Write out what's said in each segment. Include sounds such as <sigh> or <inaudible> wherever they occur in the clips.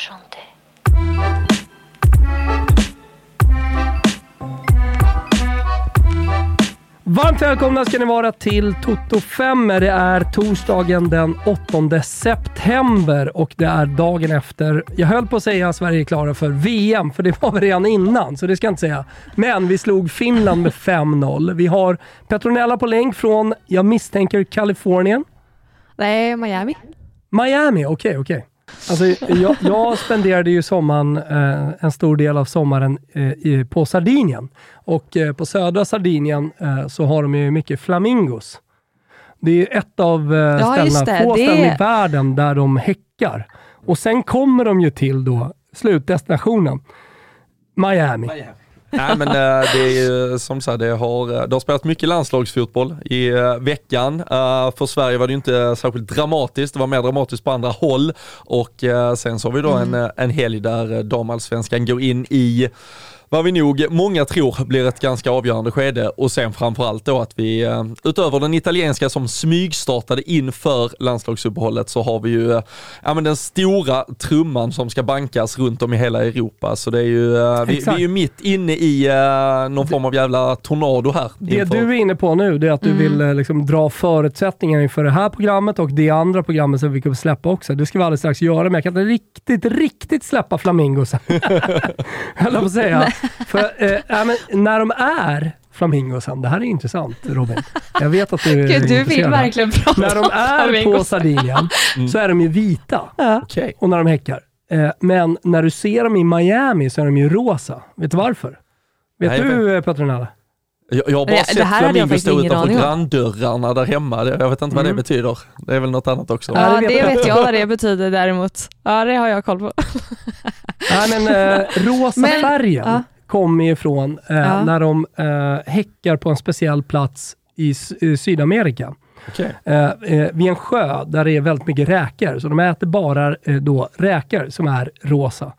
chanter. Varmt välkomna ska ni vara till Toto 5. Det är torsdagen den 8 september och det är dagen efter. Jag höll på att säga att Sverige är klara för VM, för det var vi redan innan, så det ska jag inte säga. Men vi slog Finland med 5-0. Vi har Petronella på länk från, jag misstänker, Kalifornien. Nej, Miami. Miami, okej, okay, okej. Okay. Alltså, jag, jag spenderade ju sommaren, eh, en stor del av sommaren eh, i, på Sardinien. Och eh, på södra Sardinien eh, så har de ju mycket flamingos. Det är ett av eh, ja, ställena, få det... ställen i världen där de häckar. Och sen kommer de ju till då slutdestinationen, Miami. Miami. Nej men eh, det är ju som sagt, det har, eh, det har spelat mycket landslagsfotboll i eh, veckan. För Sverige var det ju inte särskilt dramatiskt, det var mer dramatiskt på andra håll. Och sen så har vi då en, mm. en helg där damallsvenskan går in i vad vi nog många tror blir ett ganska avgörande skede och sen framförallt då att vi eh, utöver den italienska som smygstartade inför landslagsuppehållet så har vi ju eh, ja, men den stora trumman som ska bankas runt om i hela Europa. Så det är ju, eh, vi, vi, är ju mitt inne i någon form av jävla tornado här. Det inför. du är inne på nu det är att du mm. vill liksom dra förutsättningar inför det här programmet och det andra programmet som vi kommer släppa också. Det ska vi alldeles strax göra men jag kan inte riktigt, riktigt släppa flamingos. <laughs> Höll jag på att säga. För, eh, men, när de är flamingosen, det här är intressant Robin. Jag vet att du är Gud, du vill verkligen prata När de är på Sardinien mm. så är de ju vita. Ja. Okay. Och när de häckar. Eh, men när du ser dem i Miami så är de ju rosa. Vet du varför? Vet Nej, du vet. Petronella? Jag, jag har bara Nej, sett flamingos stå utanför granndörrarna där hemma. Jag vet inte vad mm. det betyder. Det är väl något annat också. Ja, det vet, det vet jag vad det betyder däremot. Ja, det har jag koll på. Nej, men eh, rosa men, färgen. Ja kommer ifrån eh, ja. när de eh, häckar på en speciell plats i, i Sydamerika. Okay. Eh, eh, vid en sjö där det är väldigt mycket räkor. Så de äter bara eh, då räkor som är rosa.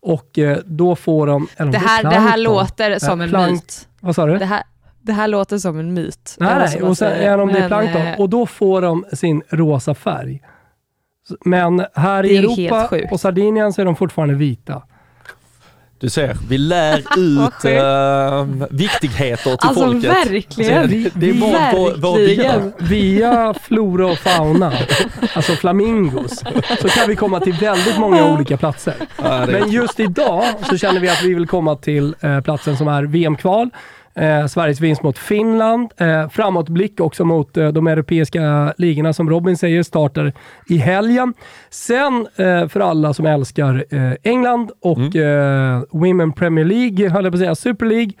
Och eh, då får de... Det här, det här låter som en plank, myt. Vad sa du? Det här, det här låter som en myt. Nej, nej. och sen är de det plankton. Och då får de sin rosa färg. Men här i Europa, på Sardinien, så är de fortfarande vita. Du ser, vi lär <laughs> ut äh, viktigheter till alltså, folket. Verkligen. Det, det är på vår via, via flora och fauna, alltså flamingos, så kan vi komma till väldigt många olika platser. Ja, Men just idag så känner vi att vi vill komma till äh, platsen som är VM-kval. Eh, Sveriges vinst mot Finland. Eh, framåtblick också mot eh, de europeiska ligorna som Robin säger startar i helgen. Sen eh, för alla som älskar eh, England och mm. Eh, Women Premier League, höll jag på att säga, Super League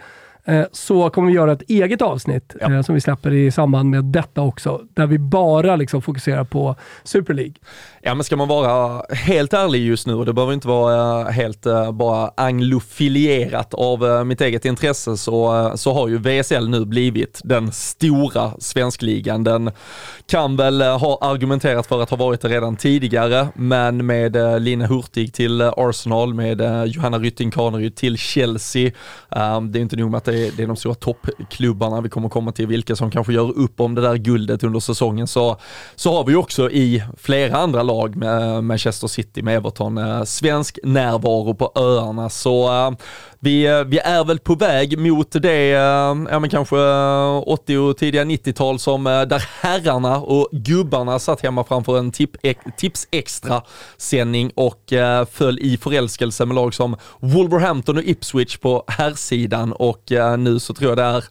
så kommer vi göra ett eget avsnitt ja. Eh, som vi släpper i samband med detta också, där vi bara liksom fokuserar på Super League. Ja men ska man vara helt ärlig just nu, och det behöver inte vara eh, helt bara anglofilierat av mitt eget intresse, så, så har ju VSL nu blivit den stora svenskligan. Den kan väl ha argumenterat för att ha varit det redan tidigare, men med Lina Hurtig till Arsenal, med Johanna Rytting Kaneryd till Chelsea, det är inte nog med att det är, det är de stora toppklubbarna vi kommer komma till, vilka som kanske gör upp om det där guldet under säsongen, så, så har vi också i flera andra lag med Manchester City, med Everton, eh, svensk närvaro på öarna. Så eh, vi, eh, vi är väl på väg mot det, eh, ja men kanske eh, 80 och tidiga 90-tal som där herrarna och gubbarna satt hemma framför en tip, tips extra sändning och föll i förälskelse med lag som Wolverhampton och Ipswich på herrsidan. Och nu så tror jag det är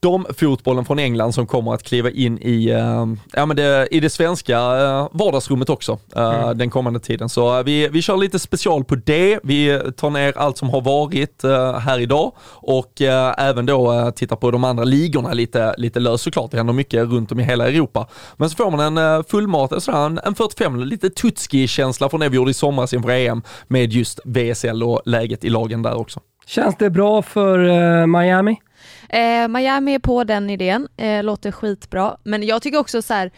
damfotbollen från England som kommer att kliva in i, uh, ja, men det, i det svenska uh, vardagsrummet också uh, mm. den kommande tiden. Så vi, vi kör lite special på det. Vi tar ner allt som har varit här idag och även då tittar på de andra ligorna lite, lite löst såklart. Det händer mycket runt om i hela Europa. Men så får man en fullmatad, sådär, en, en 45, lite tutski-känsla från det vi gjorde i somras inför EM med just VSL och läget i lagen där också. Känns det bra för Miami? Eh, Miami är på den idén, eh, låter skitbra. Men jag tycker också så här,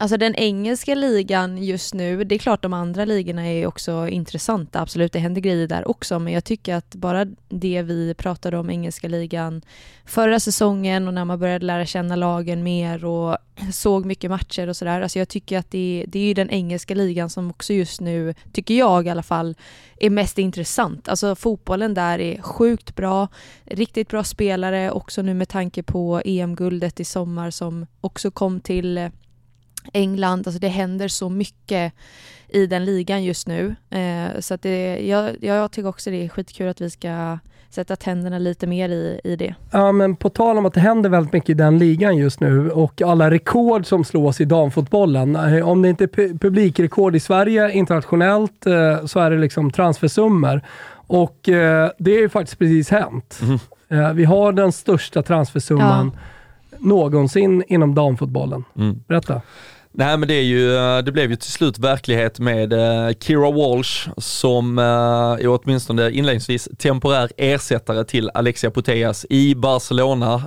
Alltså den engelska ligan just nu, det är klart de andra ligorna är också intressanta, absolut det händer grejer där också, men jag tycker att bara det vi pratade om engelska ligan förra säsongen och när man började lära känna lagen mer och <clears throat> såg mycket matcher och sådär, alltså jag tycker att det, det är ju den engelska ligan som också just nu, tycker jag i alla fall, är mest intressant. Alltså fotbollen där är sjukt bra, riktigt bra spelare också nu med tanke på EM-guldet i sommar som också kom till eh, England, alltså det händer så mycket i den ligan just nu. Eh, så att det, jag, jag tycker också det är skitkul att vi ska sätta tänderna lite mer i, i det. Ja, men på tal om att det händer väldigt mycket i den ligan just nu och alla rekord som slås i damfotbollen. Eh, om det inte är publikrekord i Sverige internationellt eh, så är det liksom transfersummor. Och eh, det är ju faktiskt precis hänt. Mm. Vi har den största transfersumman ja. någonsin inom damfotbollen. Mm. Berätta. Nej men det, är ju, eh, det blev ju till slut verklighet med uh, Kira Walsh som uh, är åtminstone inledningsvis temporär ersättare till Alexia Putellas i Barcelona.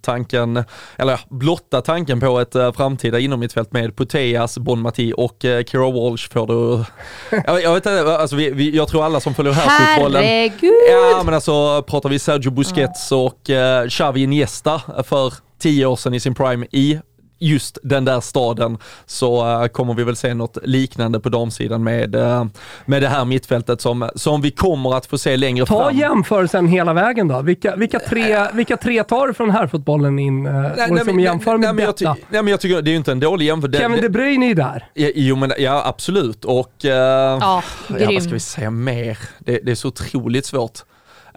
Tanken, eller blotta tanken på ett framtida innermittfält med Putellas, Bon Mati och Kira Walsh får du... <laughs> jag, jag, vet inte, alltså vi, vi, jag tror alla som följer här fotbollen... Herregud! Ja men alltså pratar vi Sergio Busquets och Xavi Iniesta för tio år sedan i sin prime i just den där staden så uh, kommer vi väl se något liknande på damsidan med, uh, med det här mittfältet som, som vi kommer att få se längre Ta fram. Ta jämförelsen hela vägen då. Vilka, vilka, tre, vilka tre tar du från här fotbollen in uh, nej, och liksom jämför med nej, detta? nej men jag tycker det är ju inte en dålig jämförelse. Kevin De Bruyne är ju där. Ja, jo men ja absolut och... Uh, ja, ja, vad ska vi säga mer? Det, det är så otroligt svårt.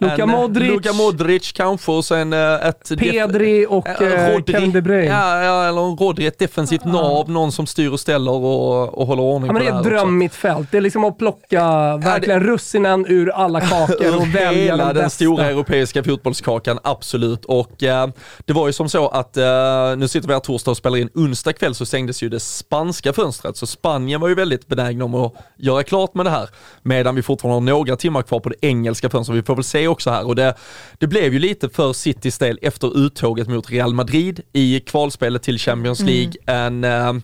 Luka Modric. Luka Modric kanske och sen eh, ett... Pedri och Rodri. Kevin De Bruyne. Ja, ja, eller Rodri, ett defensivt ja. nav, någon som styr och ställer och, och håller ordning ja, men på det. är ett drömmittfält. Det är liksom att plocka verkligen det... russinen ur alla kakor och <laughs> välja Hela den, den stora europeiska fotbollskakan, absolut. Och eh, det var ju som så att, eh, nu sitter vi här torsdag och spelar in, onsdag kväll så stängdes ju det spanska fönstret. Så Spanien var ju väldigt benägna om att göra klart med det här. Medan vi fortfarande har några timmar kvar på det engelska fönstret. Vi får väl se också här och det, det blev ju lite för Citys del efter uttåget mot Real Madrid i kvalspelet till Champions mm. League. Mm. En, uh,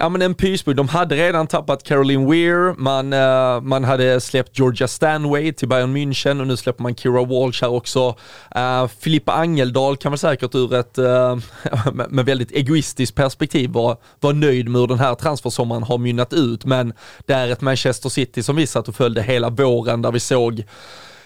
ja men en pysbugg. De hade redan tappat Caroline Weir, man, uh, man hade släppt Georgia Stanway till Bayern München och nu släpper man Kira Walsh här också. Uh, Filippa Angeldal kan väl säkert ur ett, <laughs> uh, med väldigt egoistiskt perspektiv vara var nöjd med hur den här transfersommaren har mynnat ut, men det är ett Manchester City som vi satt och följde hela våren där vi såg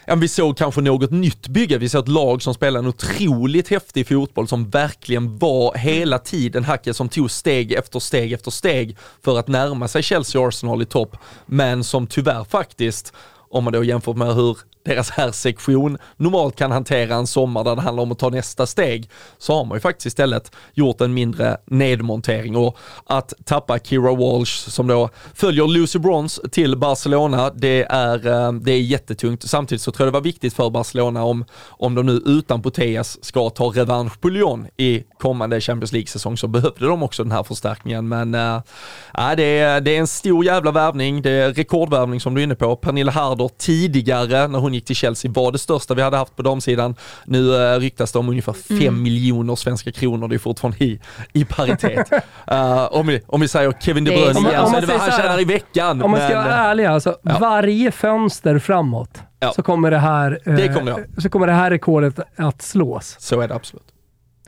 ja, vi såg kanske något nytt bygge. Vi såg ett lag som spelade en otroligt häftig fotboll som verkligen var hela tiden hacket som tog steg efter steg efter steg för att närma sig Chelsea och Arsenal i topp. Men som tyvärr faktiskt, om man då jämför med hur deras här sektion normalt kan hantera en sommar där det handlar om att ta nästa steg, så har man ju faktiskt istället gjort en mindre nedmontering och att tappa Kira Walsh som då följer Lucy Bronze till Barcelona, det är, eh, det är jättetungt. Samtidigt så tror jag det var viktigt för Barcelona om, om de nu utan Poteas ska ta revansch på Lyon i kommande Champions League-säsong så behövde de också den här förstärkningen. Men äh, det, är, det är en stor jävla värvning, det är rekordvärvning som du är inne på. Pernilla Harder tidigare när hon gick till Chelsea var det största vi hade haft på damsidan. Nu uh, ryktas det om ungefär 5 mm. miljoner svenska kronor, det är fortfarande i, i paritet. uh, <laughs> om, vi, om vi säger Kevin De Bruyne igen, så är det vad han tjänar i veckan. Om man ska vara ärlig alltså, ja. varje fönster framåt ja. så, kommer det, här, det kommer eh, så kommer det här rekordet att slås. Så är det absolut.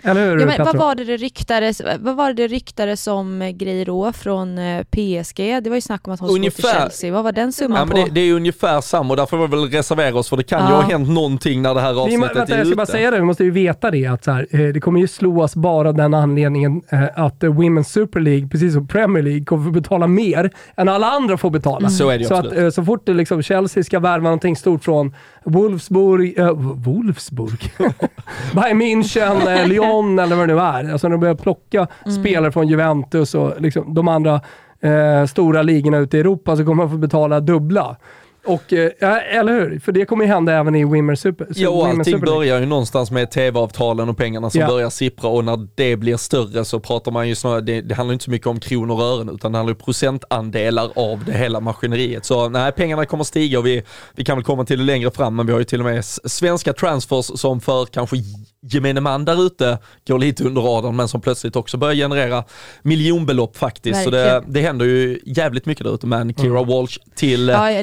Eller hur, ja, men vad var det det ryktades, vad var det ryktades om eh, grejer då från eh, PSG? Det var ju snack om att hon skulle till Chelsea. Vad var den summan ja, på? Det, det, är ungefär samma och därför får vi väl reservera oss för det kan ja. ju ha hänt någonting när det här avsnittet vi, vänta, är Jag ska bara säga det, vi måste ju veta det att så här, eh, det kommer ju slås bara den anledningen att Women's Super League, precis som Premier League, kommer få betala mer än alla andra får betala. Mm. Så är det ju Så absolut. att så fort det liksom Chelsea ska värva någonting stort från Wolfsburg, äh, Wolfsburg? <laughs> Bayern München, Lyon eller vad det nu är. Alltså när de börjar plocka mm. spelare från Juventus och liksom de andra eh, stora ligorna ute i Europa så kommer man få betala dubbla. Och, eh, eller hur? För det kommer ju hända även i Women's Super Ja, och allting börjar ju någonstans med tv-avtalen och pengarna som ja. börjar sippra och när det blir större så pratar man ju snarare, det, det handlar inte så mycket om kronor och ören utan det handlar ju procentandelar av det hela maskineriet. Så nej, pengarna kommer stiga och vi, vi kan väl komma till det längre fram men vi har ju till och med svenska transfers som för kanske gemene man där ute går lite under radarn men som plötsligt också börjar generera miljonbelopp faktiskt. Så det, det händer ju jävligt mycket där ute med Kira mm. Walsh till... Ja,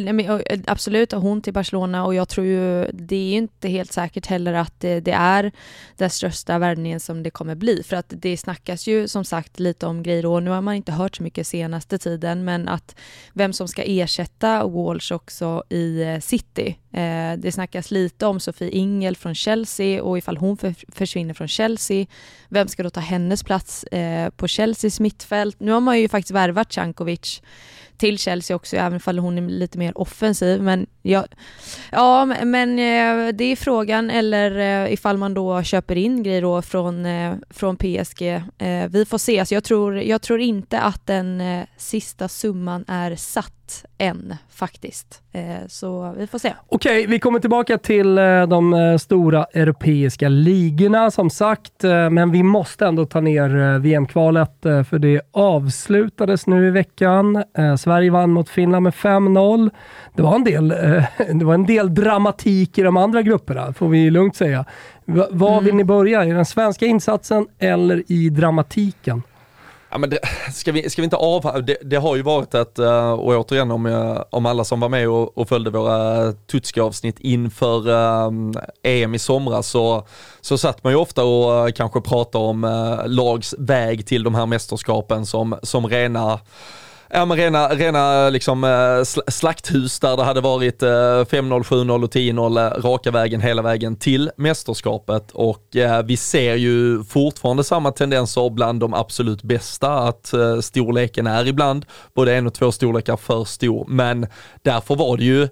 absolut, hon till Barcelona och jag tror ju det är inte helt säkert heller att det, det är den största värvningen som det kommer bli för att det snackas ju som sagt lite om grejer och nu har man inte hört så mycket senaste tiden men att vem som ska ersätta Walsh också i eh, City. Eh, det snackas lite om Sofie Ingel från Chelsea och ifall hon för, försvinner från Chelsea, vem ska då ta hennes plats eh, på Chelseas mittfält? Nu har man ju faktiskt värvat Cankovic till Chelsea också, även om hon är lite mer offensiv. Men ja, ja men eh, det är frågan, eller eh, ifall man då köper in grejer då från, eh, från PSG. Eh, vi får se. Så jag, tror, jag tror inte att den eh, sista summan är satt än faktiskt. Eh, så vi får se. Okej, vi kommer tillbaka till de stora europeiska ligorna som sagt, men vi måste ändå ta ner VM-kvalet för det avslutades nu i veckan. Sverige vann mot Finland med 5-0. Det var en del, <laughs> det var en del dramatik i de andra grupperna, får vi lugnt säga. Var vill mm. ni börja? I den svenska insatsen eller i dramatiken? Ja, men det, ska, vi, ska vi inte av... Det, det har ju varit ett, eh, och återigen om, eh, om alla som var med och, och följde våra Tutski-avsnitt inför um, EM i somras så, så satt man ju ofta och uh, kanske pratade om uh, lags väg till de här mästerskapen som, som rena Ja men rena, rena eh, liksom, eh, slakthus där det hade varit eh, 5-0, 7-0 och 10-0 raka vägen hela vägen till mästerskapet. Och vi ser ju fortfarande samma tendenser bland de absolut bästa att storleken är ibland både en och två storlekar för stor. Men därför var det ju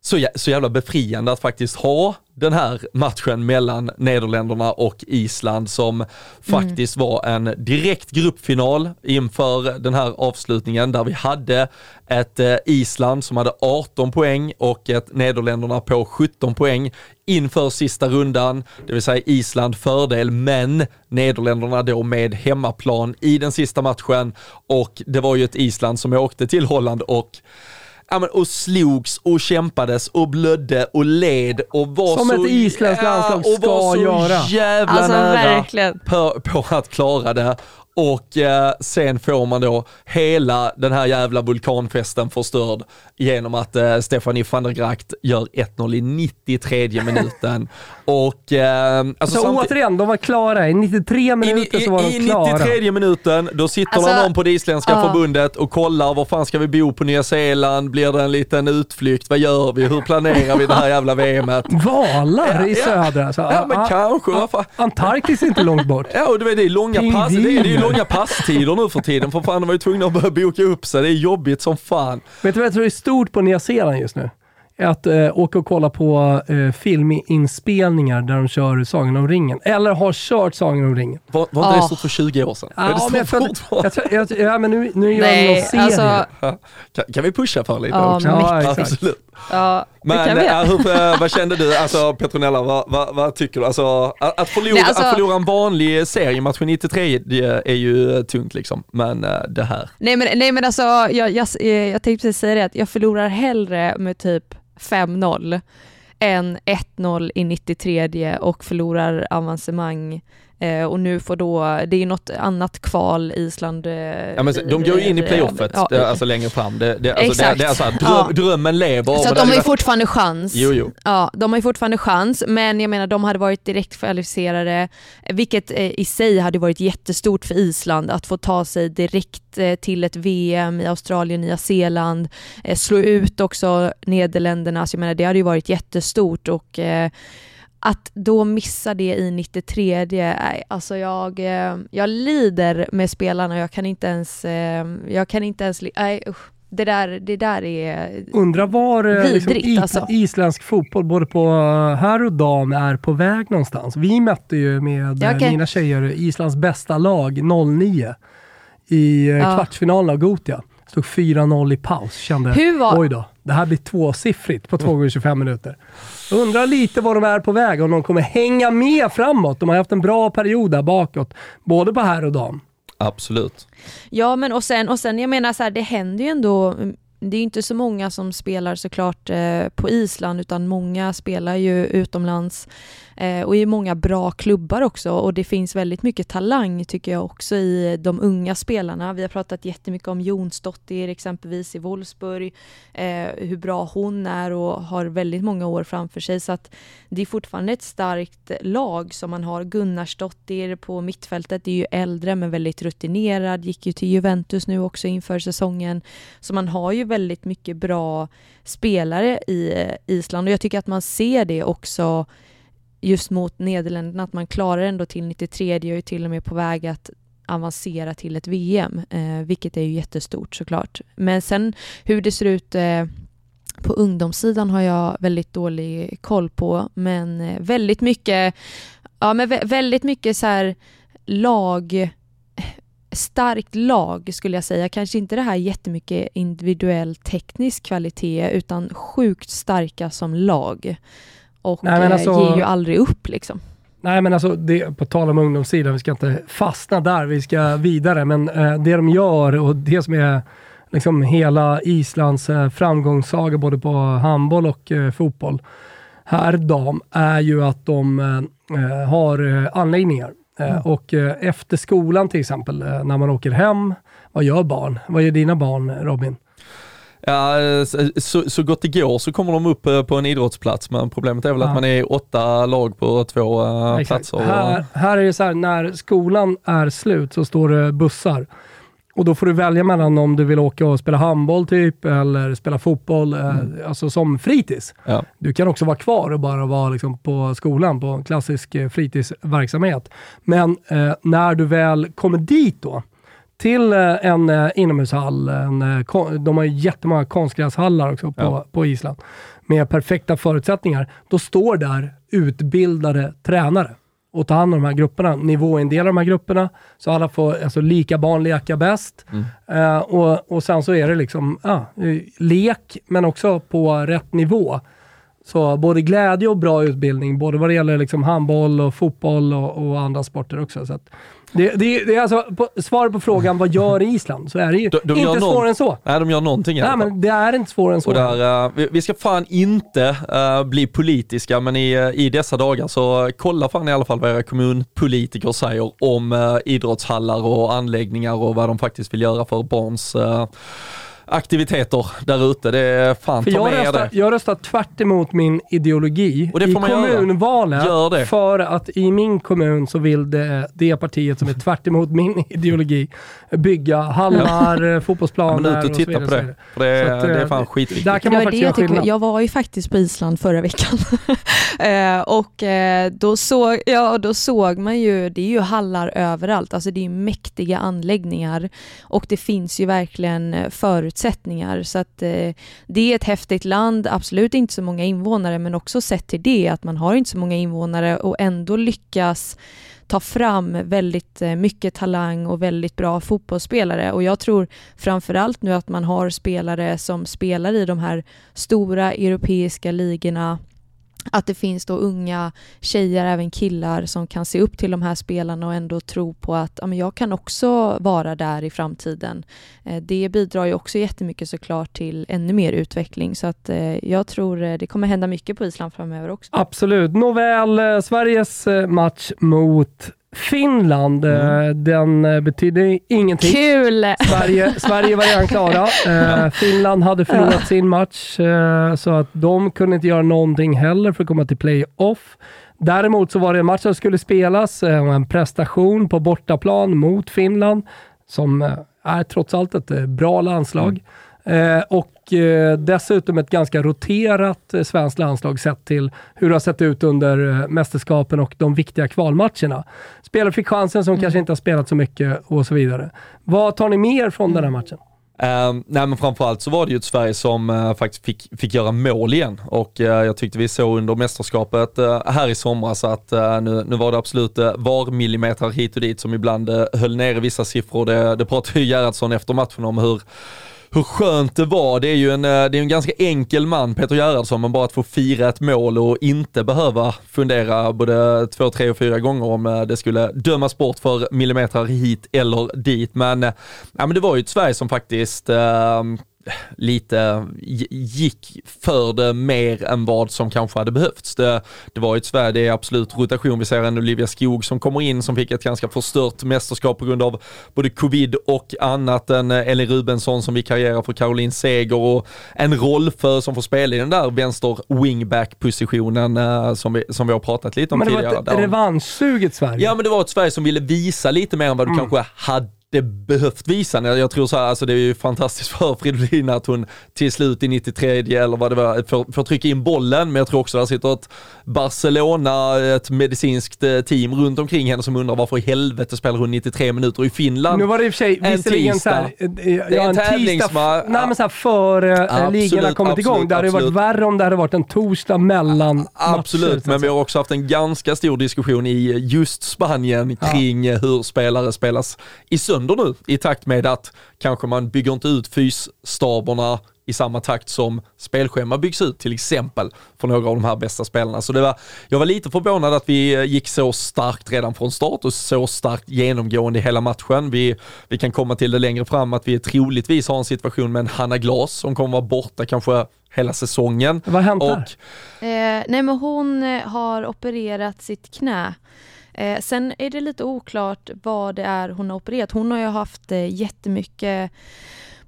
så, så jävla befriande att faktiskt ha den här matchen mellan Nederländerna och Island som faktiskt mm. var en direkt gruppfinal inför den här avslutningen där vi hade ett eh, Island som hade 18 poäng och ett Nederländerna på 17 poäng inför sista rundan, det vill säga Island fördel men Nederländerna då med hemmaplan i den sista matchen och det var ju ett Island som åkte till Holland och ja, och slogs och kämpades och blödde och led och var Som så, ett isländskt landslag ska göra. och var så jävla alltså, nära verkligen. på, på att klara det och eh, sen får man då hela den här jävla vulkanfesten förstörd genom att eh, Stefanie van der Gracht gör 1-0 i 93 minuten. Och, eh, alltså så återigen, de var klara. I 93 minuter så var de klara. I 93 minuten, då sitter alltså, någon på det isländska uh. förbundet och kollar, var fan ska vi bo på Nya Zeeland? Blir det en liten utflykt? Vad gör vi? Hur planerar vi det här jävla VMet? <laughs> Valar ja, i södra? Alltså, ja, men kanske. Antarktis är inte långt bort. <laughs> Ja, och det är långa pass. Det är, det är långa passtider nu för tiden. För fan, de var ju tvungna att börja boka upp sig. Det är jobbigt som fan. Vet du vad jag tror är stort på Nya Zeeland just nu? Att eh, åka och kolla på eh, filminspelningar där de kör Sagan om ringen. Eller har kört Sagan om ringen. Var, var inte det stort för 20 år sedan? Ja, men, jag, jag, jag, ja, men nu, nu gör de någon serie. Alltså, kan, kan, vi pusha för lite ja, också? Ja, Absolut. Ja, men äh, hur, <laughs> vad kände du, alltså Petronella, vad, vad, vad tycker du? Alltså, att, förlora, Nej, alltså, att förlora en vanlig seriematch i 93 är ju tungt liksom, men äh, det här. Nej men, nej, men alltså, jag, jag, jag tänkte precis säga det, att jag förlorar hellre med typ 5-0 än 1-0 i 93 och förlorar avancemang Eh, och nu får då, det är något annat kval Island... Eh, ja, men de går ju in i playoffet, ja, det, alltså längre fram. Det, det, alltså, exakt. Det, det är alltså, dröm, ja. drömmen lever. Så de har ju fortfarande chans. Jo, jo. Ja, de har ju fortfarande chans, men jag menar de hade varit direkt kvalificerade, vilket eh, i sig hade varit jättestort för Island att få ta sig direkt eh, till ett VM i Australien, Nya Zeeland, eh, slå ut också Nederländerna, så jag menar det hade ju varit jättestort och eh, att då missa det i 93, nej, alltså jag, eh, jag lider med spelarna, jag kan inte ens, eh, jag kan inte ens, nej usch. Det där, det där är Undrar var eh, liksom, vidrigt, liksom, alltså. isländsk fotboll, både på herr och dam, är på väg någonstans. Vi mötte ju med okay. mina tjejer Islands bästa lag 09 i ja. kvartsfinalen av Gotia. Stod 4-0 i paus. Kände, Hur var... oj då, det här blir tvåsiffrigt på 2 gånger 25 minuter. Undrar lite var de är på väg, om de kommer hänga med framåt. De har haft en bra period där bakåt, både på herr och dam. Absolut. Ja, men och sen, och sen jag menar så här, det händer ju ändå det är inte så många som spelar såklart eh, på Island utan många spelar ju utomlands Eh, och i många bra klubbar också och det finns väldigt mycket talang tycker jag också i de unga spelarna. Vi har pratat jättemycket om Jonsdottir exempelvis i Wolfsburg, eh, hur bra hon är och har väldigt många år framför sig så att det är fortfarande ett starkt lag som man har. Gunnarsdottir på mittfältet är ju äldre men väldigt rutinerad, gick ju till Juventus nu också inför säsongen. Så man har ju väldigt mycket bra spelare i eh, Island och jag tycker att man ser det också just mot Nederländerna, att man klarar ändå till 93 och är till och med på väg att avancera till ett VM, eh, vilket är ju jättestort såklart. Men sen hur det ser ut eh, på ungdomssidan har jag väldigt dålig koll på, men eh, väldigt mycket, ja men väldigt mycket så här lag starkt lag skulle jag säga. Kanske inte det här jättemycket individuell teknisk kvalitet utan sjukt starka som lag. Och Nej, men alltså, ger ju aldrig upp liksom. Nej men alltså, det, på tal om ungdomssidan, vi ska inte fastna där, vi ska vidare. Men eh, det de gör och det som är liksom hela Islands eh, framgångssaga både på handboll och eh, fotboll, här dam, är ju att de eh, eh har eh, anläggningar Eh, mm. Och eh, efter skolan till exempel, eh, när man åker hem, vad gör barn? Vad gör dina barn Robin? Ja, så, så gott det går så kommer de upp på en idrottsplats, men problemet är väl ja. att man är åtta lag på två Exakt. platser. Här, här är det så här, när skolan är slut så står det bussar och då får du välja mellan om du vill åka och spela handboll typ, eller spela fotboll, eh, mm. eh, alltså som fritids. Ja. Du kan också vara kvar och bara vara liksom på skolan, på klassisk eh, fritidsverksamhet. Men eh, när du väl kommer dit då, till eh, en eh, inomhushall, en, de har jättemånga konstgräshallar också på, ja. på Island, med perfekta förutsättningar. Då står där utbildade tränare och ta hand om de här grupperna, nivåindela de här grupperna, så alla får alltså, lika barn leka bäst. Mm. Uh, och, och sen så är det liksom uh, lek, men också på rätt nivå. Så både glädje och bra utbildning, både vad det gäller liksom handboll och fotboll och, och andra sporter också. Så det, det, det, är alltså, på, svar på frågan vad gör Island, så är det ju de, de inte svårare än så. Nej, de gör någonting Nej, men det är inte svårare än så. Och där, uh, vi, vi, ska fan inte uh, bli politiska, men i, uh, i dessa dagar så kolla fan i alla fall vad era kommunpolitiker säger om idrottshallar och anläggningar och vad de faktiskt vill göra för barns aktiviteter där ute. Det är fan, För ta jag med röstar, det. Jag röstar tvärt emot min ideologi och det får i kommunvalet. Gör det. För att i min kommun så vill det, det partiet som är tvärt emot min <laughs> ideologi bygga hallar, fotbollsplaner ja, och, så vidare. På det. För det, att, det är fan skitviktigt. Där kan man faktiskt göra skillnad. Jag var ju faktiskt på Island förra veckan <laughs> eh, och eh, då såg, ja, då såg man ju, det är ju hallar överallt, alltså det är mäktiga anläggningar och det finns ju verkligen förut förutsättningar. Så att eh, det är ett häftigt land, absolut inte så många invånare, men också sett till det att man har inte så många invånare och ändå lyckas ta fram väldigt eh, mycket talang och väldigt bra fotbollsspelare. Och jag tror framförallt nu att man har spelare som spelar i de här stora europeiska ligorna att det finns då unga tjejer, även killar, som kan se upp till de här spelarna och ändå tro på att ja, men jag kan också vara där i framtiden. Eh, det bidrar ju också jättemycket såklart till ännu mer utveckling så att eh, jag tror eh, det kommer hända mycket på Island framöver också. Absolut. Nåväl, Sveriges match mot Finland, mm. den betydde ingenting. Kul! Sverige, Sverige var redan klara. <laughs> Finland hade förlorat sin match, så att de kunde inte göra någonting heller för att komma till playoff. Däremot så var det en match som skulle spelas, en prestation på bortaplan mot Finland, som är trots allt ett bra landslag. Mm. Eh, och eh, dessutom ett ganska roterat eh, svenskt landslag sett till hur det har sett ut under mästerskapen och de viktiga kvalmatcherna. Spelare fick chansen som mm. kanske inte har spelat så mycket och så vidare. Vad tar ni mer från mm. den här matchen? Uh, nej men framförallt så var det ju ett Sverige som uh, faktiskt fick, fick göra mål igen och uh, jag tyckte vi såg under mästerskapet uh, här i somras att nu, nu var det absolut uh, var millimeter hit och dit som ibland höll nere vissa siffror. Det, det pratade ju Gerhardsson efter matchen om hur hur skönt det var. Det är ju en, eh, det är en ganska enkel man, Peter Gerhardsson, men bara att få fira ett mål och inte behöva fundera både två, tre och fyra gånger om eh, det skulle dömas bort för millimeter hit eller dit. Men, eh, ja, men det var ju ett Sverige som faktiskt lite gick för det mer än vad som kanske hade behövts. Det, det var ju ett Sverige, det är absolut rotation. Vi ser en Olivia Skog som kommer in som fick ett ganska förstört mästerskap på grund av både covid och annat. En Elin Rubensson som vikarierar för Caroline Seger och en rollför som får spela i den där vänster wingback-positionen eh, som, vi, som vi har pratat lite om tidigare. Men det var ett revanschsuget Sverige. Ja men det var ett Sverige som ville visa lite mer än vad du mm. kanske hade det behövt visa. Jag tror så här, alltså det är ju fantastiskt för Fridolina att hon till slut i 93 eller vad det var, får, får trycka in bollen, men jag tror också där sitter ett Barcelona, ett medicinskt eh, team runt omkring henne som undrar varför i helvete spelar hon 93 minuter i Finland? Nu var det i och för sig visserligen såhär, ja, det är en, en tisdag, nej men såhär före eh, ligorna kommit absolut, igång. Det hade absolut. varit värre om det hade varit en torsdag mellan Absolut, matcher, men vi har också haft en ganska stor diskussion i just Spanien kring ja. hur spelare spelas i söndag sönder nu i takt med att kanske man bygger inte ut fysstaberna i samma takt som spelschema byggs ut till exempel för några av de här bästa spelarna. Så det var, jag var lite förvånad att vi gick så starkt redan från start och så starkt genomgående i hela matchen. Vi, vi kan komma till det längre fram att vi troligtvis har en situation med en Hanna Glas som kommer vara borta kanske hela säsongen. Vad har hänt där? Eh, nej men hon eh, har opererat sitt knä Eh, sen är det lite oklart vad det är hon har opererat. Hon har ju haft eh, jättemycket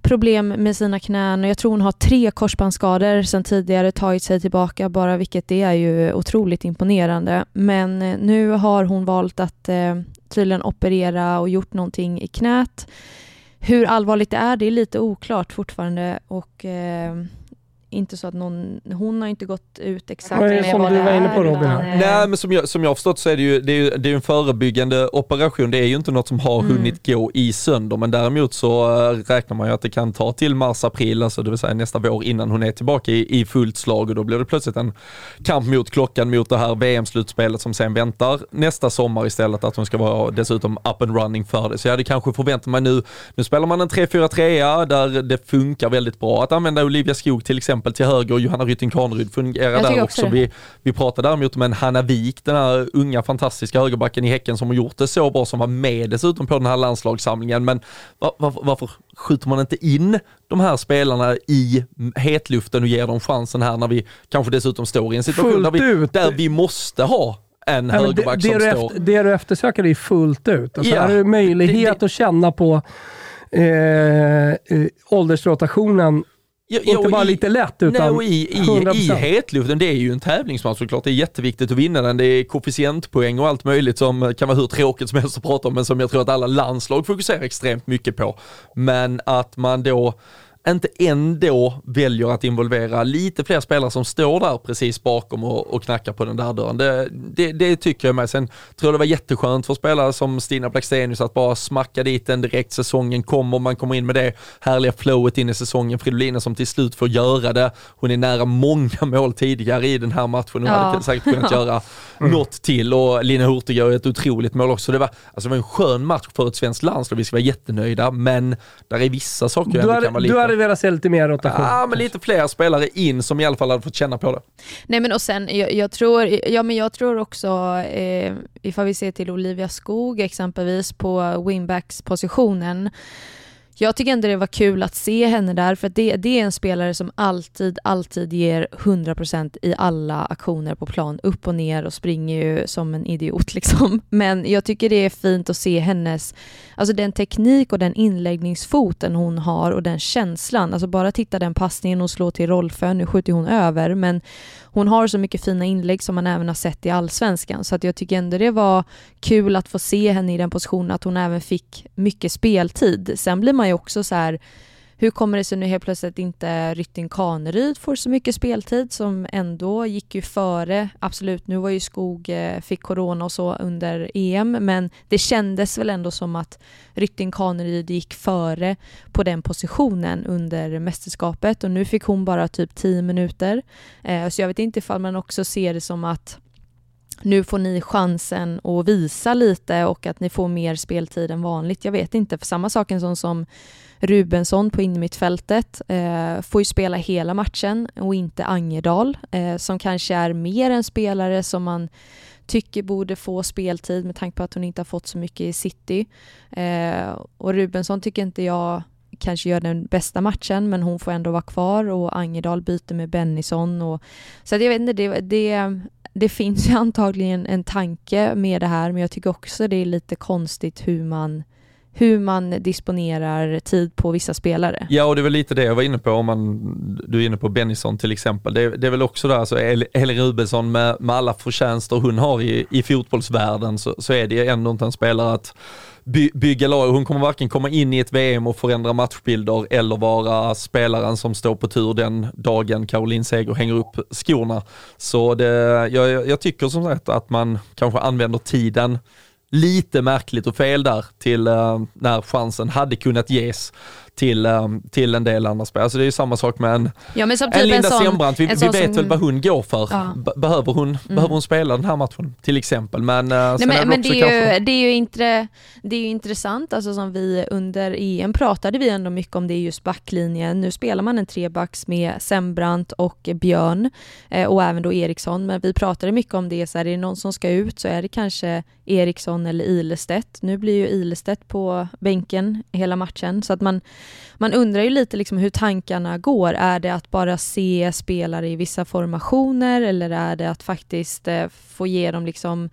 problem med sina knän och jag tror hon har tre korsbandsskador sedan tidigare tagit sig tillbaka bara vilket det är ju otroligt imponerande. Men eh, nu har hon valt att eh, tydligen operera och gjort någonting i knät. Hur allvarligt det är, det är lite oklart fortfarande och eh, inte så att någon, hon har inte gått ut exakt med vad det är. Som du var inne på Robin. Nej men som jag, som jag har förstått så är det ju, det är ju det är en förebyggande operation, det är ju inte något som har mm. hunnit gå i sönder men däremot så äh, räknar man ju att det kan ta till mars, april, alltså det vill säga nästa vår innan hon är tillbaka i, i fullt slag och då blir det plötsligt en kamp mot klockan mot det här VM-slutspelet som sen väntar nästa sommar istället att hon ska vara dessutom up and running för det. Så jag hade kanske förväntat mig nu, nu spelar man en 3-4-3 där det funkar väldigt bra att använda Olivia Skog till exempel exempel till höger, Johanna Rytting Kaneryd fungerar där också. Vi, vi pratade däremot om en Hanna Wik, den här unga fantastiska högerbacken i Häcken som har gjort det så bra, som var med dessutom på den här landslagssamlingen. Men var, var, varför skjuter man inte in de här spelarna i hetluften och ger dem chansen här när vi kanske dessutom står i en situation där vi, där vi måste ha en Nej, högerback det, det som står... Efter, det du eftersöker är fullt ut. Alltså, ja, här är möjlighet det, det, att känna på eh, eh, åldersrotationen Ja, inte ja, bara i, lite lätt utan nej, i, i, i hetluften, det är ju en tävlingsmatch såklart. Det är jätteviktigt att vinna den. Det är koefficientpoäng och allt möjligt som kan vara hur tråkigt som helst att prata om, men som jag tror att alla landslag fokuserar extremt mycket på. Men att man då inte ändå väljer att involvera lite fler spelare som står där precis bakom och, och knackar på den där dörren. Det, det, det, tycker jag med. Sen tror jag det var jätteskönt för spelare som Stina Blackstenius att bara smacka dit den direkt. Säsongen kommer, man kommer in med det härliga flowet in i säsongen. Fridolina som till slut får göra det. Hon är nära många mål tidigare i den här matchen. Hon ja. hade säkert kunnat <laughs> göra mm. något till och Lina Hurtig gör ett otroligt mål också. Det var, alltså det var en skön match för ett svenskt landslag. Vi ska vara jättenöjda, men där är vissa saker du hade, kan vara lite hade velat se lite mer rotation. Ja, men lite fler spelare in som i alla fall hade fått känna på det. Nej men och sen, jag, jag tror, ja men jag tror också, eh, ifall vi ser till Olivia Skog exempelvis på wingbacks-positionen, jag tycker ändå det var kul att se henne där för det, det är en spelare som alltid, alltid ger 100% i alla aktioner på plan. Upp och ner och springer ju som en idiot <laughs> liksom. Men jag tycker det är fint att se hennes, alltså den teknik och den inläggningsfoten hon har och den känslan. Alltså bara titta den passningen hon slår till Rolfö, nu skjuter hon över men hon har så mycket fina inlägg som man även har sett i allsvenskan så att jag tycker ändå det var kul att få se henne i den positionen att hon även fick mycket speltid. Sen blir man ju också så här hur kommer det sig nu helt plötsligt inte Rytting Kaneryd får så mycket speltid som ändå gick ju före. Absolut, nu var ju Skog, eh, fick corona och så under EM, men det kändes väl ändå som att Rytting Kaneryd gick före på den positionen under mästerskapet och nu fick hon bara typ 10 minuter. Eh, så jag vet inte ifall man också ser det som att nu får ni chansen att visa lite och att ni får mer speltid än vanligt. Jag vet inte, för samma sak som, som Rubensson på innermittfältet eh, får ju spela hela matchen och inte Angerdal eh, som kanske är mer en spelare som man tycker borde få speltid med tanke på att hon inte har fått så mycket i City. Eh, och Rubensson tycker inte jag kanske gör den bästa matchen men hon får ändå vara kvar och Angerdal byter med Bennison. Och, så jag vet inte, det, det, det finns ju <laughs> antagligen en tanke med det här men jag tycker också det är lite konstigt hur man hur man disponerar tid på vissa spelare. Ja, och det är väl lite det jag var inne på, om man, du är inne på Bennison till exempel. Det, det är väl också där, alltså Elin Rubensson med, med alla förtjänster hon har i, i fotbollsvärlden så, så är det ändå inte en spelare att by, bygga lag. Hon kommer varken komma in i ett VM och förändra matchbilder eller vara spelaren som står på tur den dagen Caroline Seger hänger upp skorna. Så det, jag, jag tycker som sagt att man kanske använder tiden lite märkligt och fel där till eh, när chansen hade kunnat ges till, um, till en del andra spelare. Alltså det är ju samma sak med en, ja, men en Linda Sembrant. Vi, vi vet som, väl vad hon går för. Ja. Behöver, hon, mm. behöver hon spela den här matchen till exempel? Men, uh, Nej, men, är men det, är ju, det, är ju intre, det är ju intressant, alltså som vi under EM pratade vi ändå mycket om det just backlinjen. Nu spelar man en trebacks med Sembrant och Björn eh, och även då Eriksson, men vi pratade mycket om det, så här, är det någon som ska ut så är det kanske Eriksson eller Ilestedt. Nu blir ju Ilestedt på bänken hela matchen, så att man man undrar ju lite liksom hur tankarna går. Är det att bara se spelare i vissa formationer eller är det att faktiskt eh, få ge dem liksom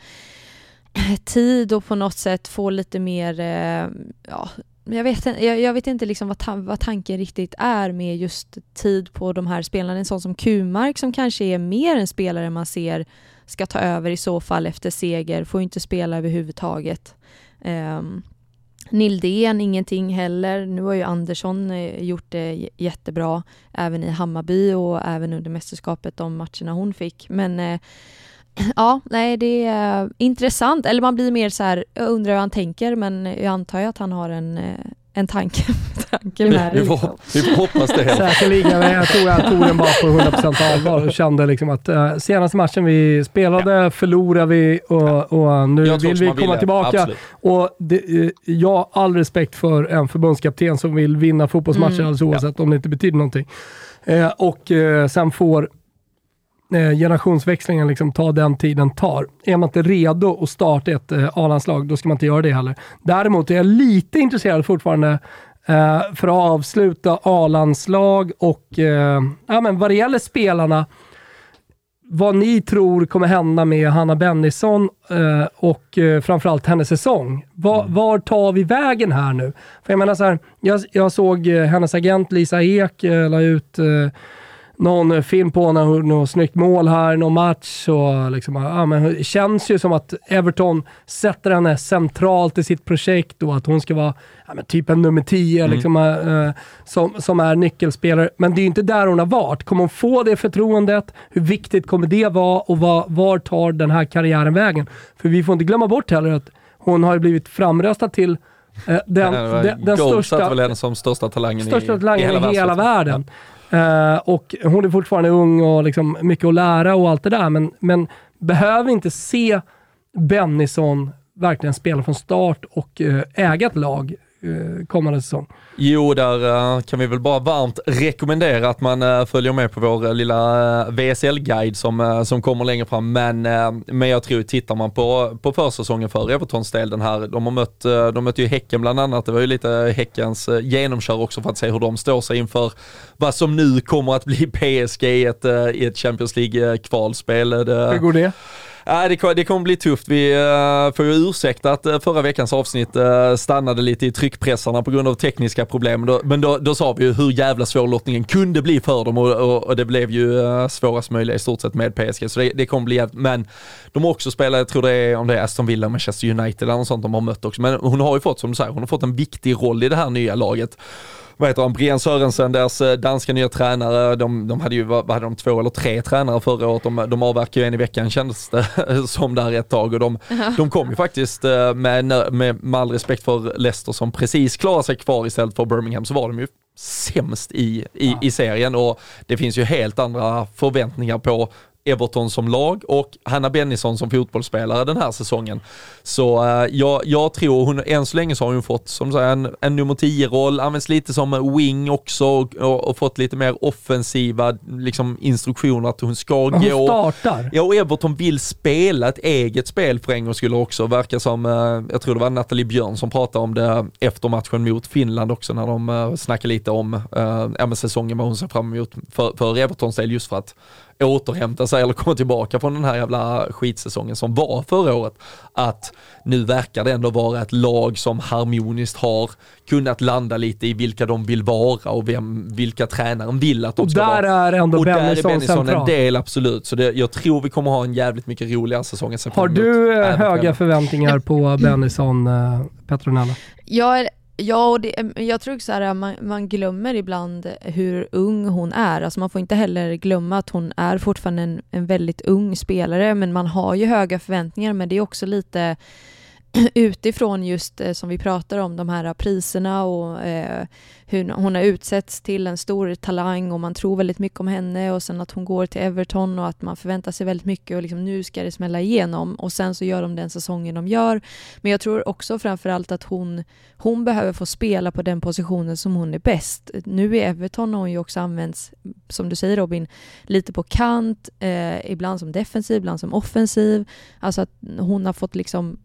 eh, tid och på något sätt få lite mer, eh, ja, jag vet, jag, jag vet inte liksom vad, ta, vad tanken riktigt är med just tid på de här spelarna. En sån som Kumark som kanske är mer en spelare man ser ska ta över i så fall efter seger, får inte spela överhuvudtaget. Um, Nildén ingenting heller. Nu har ju Andersson eh, gjort det jättebra även i Hammarby och även under mästerskapet de matcherna hon fick. Men eh, <clears throat> ja, nej det är eh, intressant. Eller man blir mer så här, jag undrar hur han tänker men jag antar ju att han har en eh, en tanke, <laughs> tanke med vi, får, vi får hoppas det. Säkerligen, men jag tror jag tog den bara på 100% allvar och kände liksom att uh, senaste matchen vi spelade ja. förlorade vi och, och nu vill vi komma ville. tillbaka. Absolut. Och det, uh, jag har all respekt för en förbundskapten som vill vinna fotbollsmatcher mm. alldeles oavsett ja. om det inte betyder någonting. Uh, och sen får eh, generationsväxlingen liksom ta den tiden tar. Är man inte redo att starta ett eh, A-landslag, då ska man inte göra det heller. Däremot är jag lite intresserad fortfarande eh, för att avsluta A-landslag och eh, ja, men vad det gäller spelarna, vad ni tror kommer hända med Hanna Bennison eh, och eh, framförallt hennes säsong. Var, mm. var, tar vi vägen här nu? För jag menar så här, jag, jag såg eh, hennes agent Lisa Ek eh, la ut eh, någon film på något, något snyggt mål här, någon match. Och liksom, ja, men det känns ju som att Everton sätter henne centralt i sitt projekt och att hon ska vara ja, men typ en nummer 10 mm. liksom, äh, som, som är nyckelspelare. Men det är ju inte där hon har varit. Kommer hon få det förtroendet? Hur viktigt kommer det vara och var, var tar den här karriären vägen? För vi får inte glömma bort heller att hon har blivit framröstad till eh, den, den, den största, väl henne som största talangen, största talangen i, i hela, i hela världen. Ja. Uh, och hon är fortfarande ung och liksom mycket att lära och allt det där, men, men behöver inte se Bennison verkligen spela från start och uh, äga ett lag kommande säsong. Jo, där kan vi väl bara varmt rekommendera att man följer med på vår lilla VSL-guide som, som kommer längre fram. Men, men jag tror, tittar man på, på försäsongen för Evertons del, den här, de har mött, de mötte ju Häcken bland annat. Det var ju lite Häckens genomkör också för att se hur de står sig inför vad som nu kommer att bli <laughs> PSG i ett, i ett Champions League-kvalspel. Hur går det? Äh, det, det kommer bli tufft. Vi uh, får ju ursäkta att uh, förra veckans avsnitt uh, stannade lite i tryckpressarna på grund av tekniska problem. Då, men då, då sa vi ju hur jävla svår lottningen kunde bli för dem och, och, och det blev ju uh, svårast möjliga i stort sett med PSG. Så det, det kommer bli jävligt. Men de har också spelat, jag tror det är om det är Aston Villa, Manchester United eller något sånt de har mött också. Men hon har ju fått, som du säger, hon har fått en viktig roll i det här nya laget vad heter han, Brian Sörensen, deras eh, danska nya tränare, de, de hade ju, vad hade de, två eller tre tränare förra året, de, de avverkade ju en i veckan kändes det <laughs> som där ett tag. Och de, de kom ju faktiskt eh, med, med, med all respekt för Leicester som precis klarade sig kvar istället för Birmingham så var de ju sämst i, i, ja. i serien. Och det finns ju helt andra förväntningar på Everton som lag och Hanna Bennison som fotbollsspelare den här säsongen. Så uh, jag, jag tror hon, än så länge så har hon fått som säger, en, en nummer 10-roll, används lite som wing också och, och, och, fått lite mer offensiva liksom, instruktioner att hon ska Men hon gå. startar. Ja, och Everton vill spela ett eget spel för en gångs skull också. Verkar som, uh, jag tror det var Nathalie Björn som pratade om det efter matchen mot Finland också när de uh, snackade lite om uh, säsongen vad hon ser fram emot för, för Evertons del just för att återhämta sig eller komma tillbaka från den här jävla skitsäsongen som var förra året. Att nu verkar det ändå vara ett lag som harmoniskt har kunnat landa lite i vilka de vill vara och vem, vilka tränaren vill att de och ska där vara. är ändå och där Bennison, är Bennison en central. del absolut. Så det, jag tror vi kommer ha en jävligt mycket roligare säsong än Har du eh, höga förväntningar på <clears throat> Bennison, eh, Petronella? Jag Ja, och det, jag tror så här, man, man glömmer ibland hur ung hon är. Alltså man får inte heller glömma att hon är fortfarande en, en väldigt ung spelare, men man har ju höga förväntningar, men det är också lite <clears throat> utifrån just eh, som vi pratar om de här priserna och eh, hur hon har utsetts till en stor talang och man tror väldigt mycket om henne och sen att hon går till Everton och att man förväntar sig väldigt mycket och liksom nu ska det smälla igenom och sen så gör de den säsongen de gör. Men jag tror också framförallt att hon, hon behöver få spela på den positionen som hon är bäst. Nu i Everton har hon ju också använts, som du säger Robin, lite på kant, eh, ibland som defensiv, ibland som offensiv. Alltså att hon har fått liksom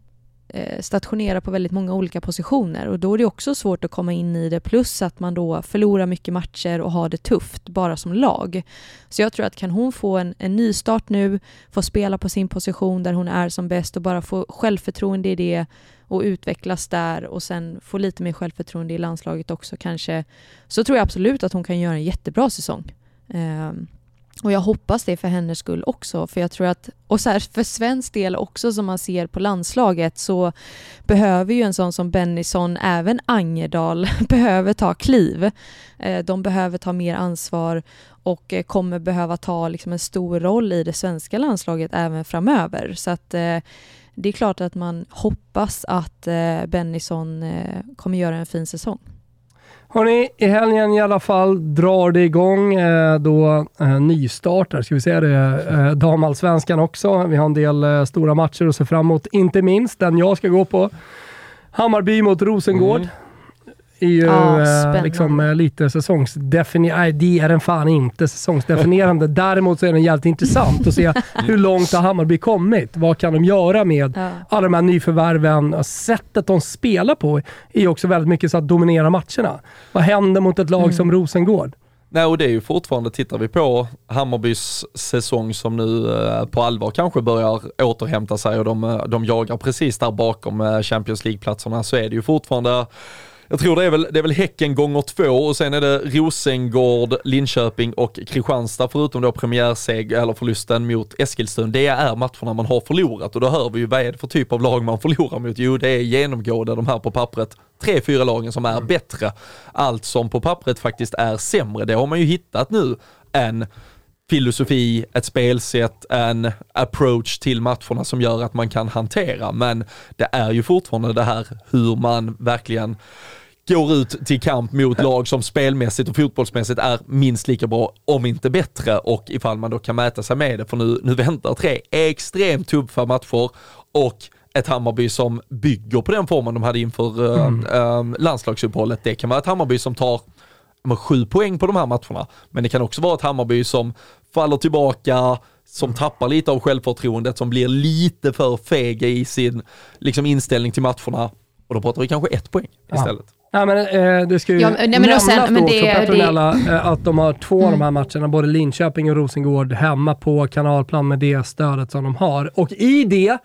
Eh, stationera på väldigt många olika positioner och då är det också svårt att komma in i det plus att man då förlorar mycket matcher och har det tufft bara som lag. Så jag tror att kan hon få en, en ny start nu, få spela på sin position där hon är som bäst och bara få självförtroende i det och utvecklas där och sen få lite mer självförtroende i landslaget också kanske, så tror jag absolut att hon kan göra en jättebra säsong. Um, och jag hoppas det för hennes skull också, för jag tror att, och så här, för svensk del också som man ser på landslaget så behöver ju en sån som Bennison, även Angerdal, <laughs> behöver ta kliv. Eh, de behöver ta mer ansvar och eh, kommer behöva ta liksom en stor roll i det svenska landslaget även framöver. Så att eh, det är klart att man hoppas att Bennison kommer göra en fin säsong. Hörni, i helgen i alla fall drar det igång eh, då eh, nystartar, ska vi säga det, eh, damallsvenskan också. Vi har en del eh, stora matcher att se fram emot, inte minst den jag ska gå på. Hammarby mot Rosengård. Mm är ju ja, eh, liksom, eh, lite säsongsdefinierande. Nej, det är den fan inte säsongsdefinierande. <laughs> Däremot så är den jävligt intressant att se <laughs> hur långt har Hammarby kommit? Vad kan de göra med ja. alla de här nyförvärven? Sättet de spelar på är också väldigt mycket så att dominera matcherna. Vad händer mot ett lag mm. som Rosengård? Nej och det är ju fortfarande, tittar vi på Hammarbys säsong som nu eh, på allvar kanske börjar återhämta sig och de, de jagar precis där bakom Champions League-platserna så är det ju fortfarande jag tror det är väl, det är väl Häcken gånger två och sen är det Rosengård, Linköping och Kristianstad förutom då premiärseg eller förlusten mot Eskilstuna. Det är matcherna man har förlorat och då hör vi ju vad är det för typ av lag man förlorar mot? Jo, det är genomgående de här på pappret tre, fyra lagen som är mm. bättre. Allt som på pappret faktiskt är sämre, det har man ju hittat nu en filosofi, ett spelsätt, en approach till matcherna som gör att man kan hantera. Men det är ju fortfarande det här hur man verkligen går ut till kamp mot lag som spelmässigt och fotbollsmässigt är minst lika bra, om inte bättre, och ifall man då kan mäta sig med det, för nu, nu väntar tre extremt tuffa matcher och ett Hammarby som bygger på den formen de hade inför mm. äh, landslagsuppehållet. Det kan vara ett Hammarby som tar sju poäng på de här matcherna, men det kan också vara ett Hammarby som faller tillbaka, som tappar lite av självförtroendet, som blir lite för fega i sin liksom, inställning till matcherna. Och då pratar vi kanske ett poäng istället. Ja. Ja, men, eh, det ska ju ja, men, nämnas sen, då men det, också, Petronella, det... Eh, att de har två mm. av de här matcherna, både Linköping och Rosengård, hemma på kanalplan med det stödet som de har. Och i det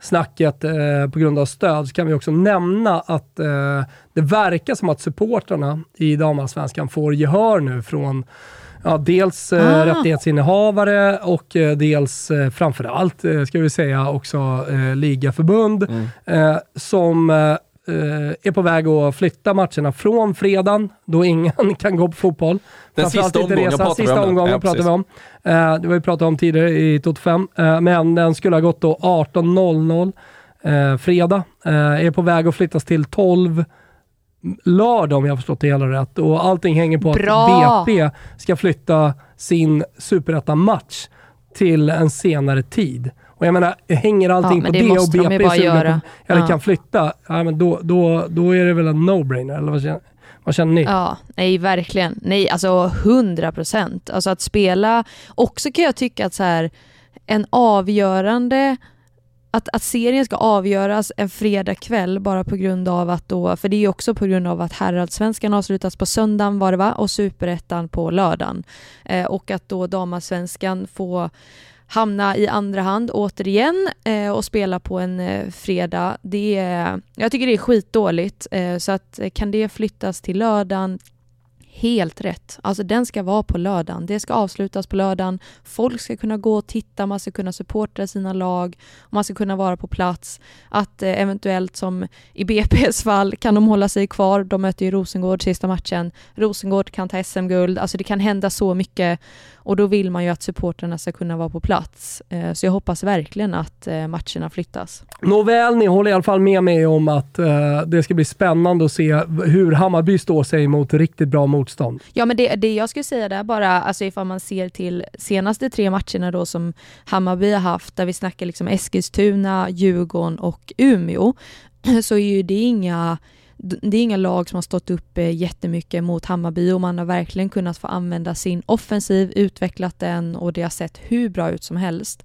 snacket eh, på grund av stöd så kan vi också nämna att eh, det verkar som att supportrarna i damallsvenskan får gehör nu från ja, dels eh, ah. rättighetsinnehavare och eh, dels eh, framförallt, eh, ska vi säga, också eh, ligaförbund mm. som är på väg att flytta matcherna från fredagen, då ingen <laughs> kan gå på fotboll. Den sista omgången pratar sista. Omgången ja, pratar vi om. Uh, det har vi pratat om tidigare i Tot 5. Uh, men den skulle ha gått då 18.00 uh, fredag. Uh, är på väg att flyttas till 12 lördag om jag har förstått det hela rätt. Och allting hänger på Bra. att BP ska flytta sin superettan-match till en senare tid. Och jag menar, hänger allting Ja, på det, det och de BP på, eller Ja. kan flytta, ja, men då, då, då är det väl en no-brainer, eller vad känner, vad känner ni? Ja, nej verkligen. Nej, alltså 100 procent. Alltså att spela, också kan jag tycka att så här, en avgörande att, att serien ska avgöras en fredag kväll bara på grund av att då, för det är ju också på grund av att herrallsvenskan avslutas på söndagen var det va, och superettan på lördagen. Eh, och att då damallsvenskan får hamna i andra hand återigen eh, och spela på en eh, fredag. Det är, jag tycker det är skitdåligt. Eh, så att eh, kan det flyttas till lördagen Helt rätt. Alltså den ska vara på lördagen. Det ska avslutas på lördagen. Folk ska kunna gå och titta, man ska kunna supporta sina lag, man ska kunna vara på plats. Att eh, eventuellt som i <laughs> BP's fall kan de hålla sig kvar. De möter ju Rosengård sista matchen. Rosengård kan ta SM-guld. Alltså det kan hända så mycket och då vill man ju att supporterna ska kunna vara på plats. Eh, så jag hoppas verkligen att eh, matcherna flyttas. Nåväl, ni håller i alla fall med mig om att eh, det ska bli spännande att se hur Hammarby står sig mot riktigt bra motstånd. Ja men det, det jag skulle säga där bara, alltså ifall man ser till senaste tre matcherna då som Hammarby har haft, där vi snackar liksom Eskilstuna, Djurgården och Umeå, <clears throat> så är ju det inga det är inga lag som har stått upp eh, jättemycket mot Hammarby och man har verkligen kunnat få använda sin offensiv, utvecklat den och det har sett hur bra ut som helst.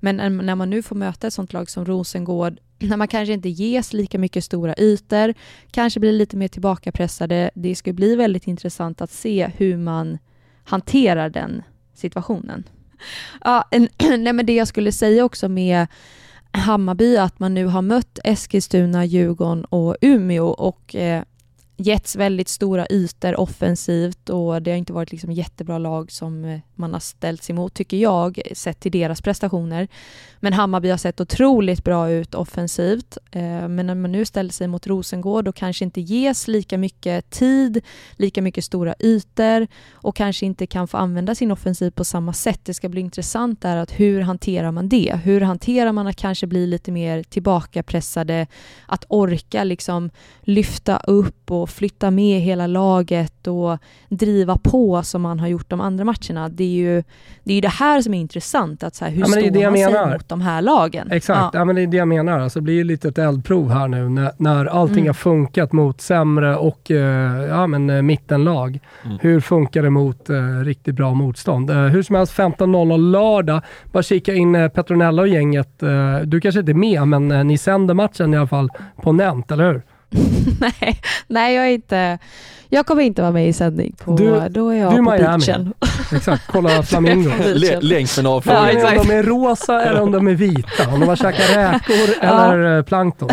Men när- man nu får möta ett sånt lag som Rosengård, <clears throat> när man kanske inte ges lika mycket stora ytor, kanske blir lite mer tillbakapressade. Det ska bli väldigt intressant att se hur man hanterar den situationen. Ja, en, <clears throat> nej men det jag skulle säga också med Hammarby, att man nu har mött Eskilstuna, Djurgården och Umeå och eh, getts väldigt stora ytor offensivt och det har inte varit liksom jättebra lag som eh, man har ställts emot, tycker jag, sett till deras prestationer. Men Hammarby har sett otroligt bra ut offensivt. Eh, men när man nu ställer sig mot Rosengård och kanske inte ges lika mycket tid, lika mycket stora ytor och kanske inte kan få använda sin offensiv på samma sätt. Det ska bli intressant där att hur hanterar man det? Hur hanterar man att kanske bli lite mer tillbakapressade, att orka liksom lyfta upp och flytta med hela laget och driva på som man har gjort de andra matcherna. Det är ju det, är ju det här som är intressant, att så här, hur Ja, men det är står man sig menar. mot de här lagen? Exakt, Ja. ja. men det är det jag menar. Alltså, det blir ju lite ett eldprov här nu när, när allting Mm. har funkat mot sämre och eh, ja, men, eh, mittenlag. Mm. Hur funkar det mot eh, riktigt bra motstånd? Eh, hur som helst, 15.00 lördag. Bara kika in Petronella och gänget. Eh, du kanske inte är med, men ni sänder matchen i alla fall på Nent, eller hur? <laughs> nej, nej, jag är inte... Jag kommer inte vara med i sändning. På, Du- då är jag du på Miami. beachen. <laughs> Exakt, kolla <laughs> Flamingo. Lä- Längs med några Ja, exakt. om de är rosa eller om de är vita. Om de har käkat räkor Ja. eller eh, plankton.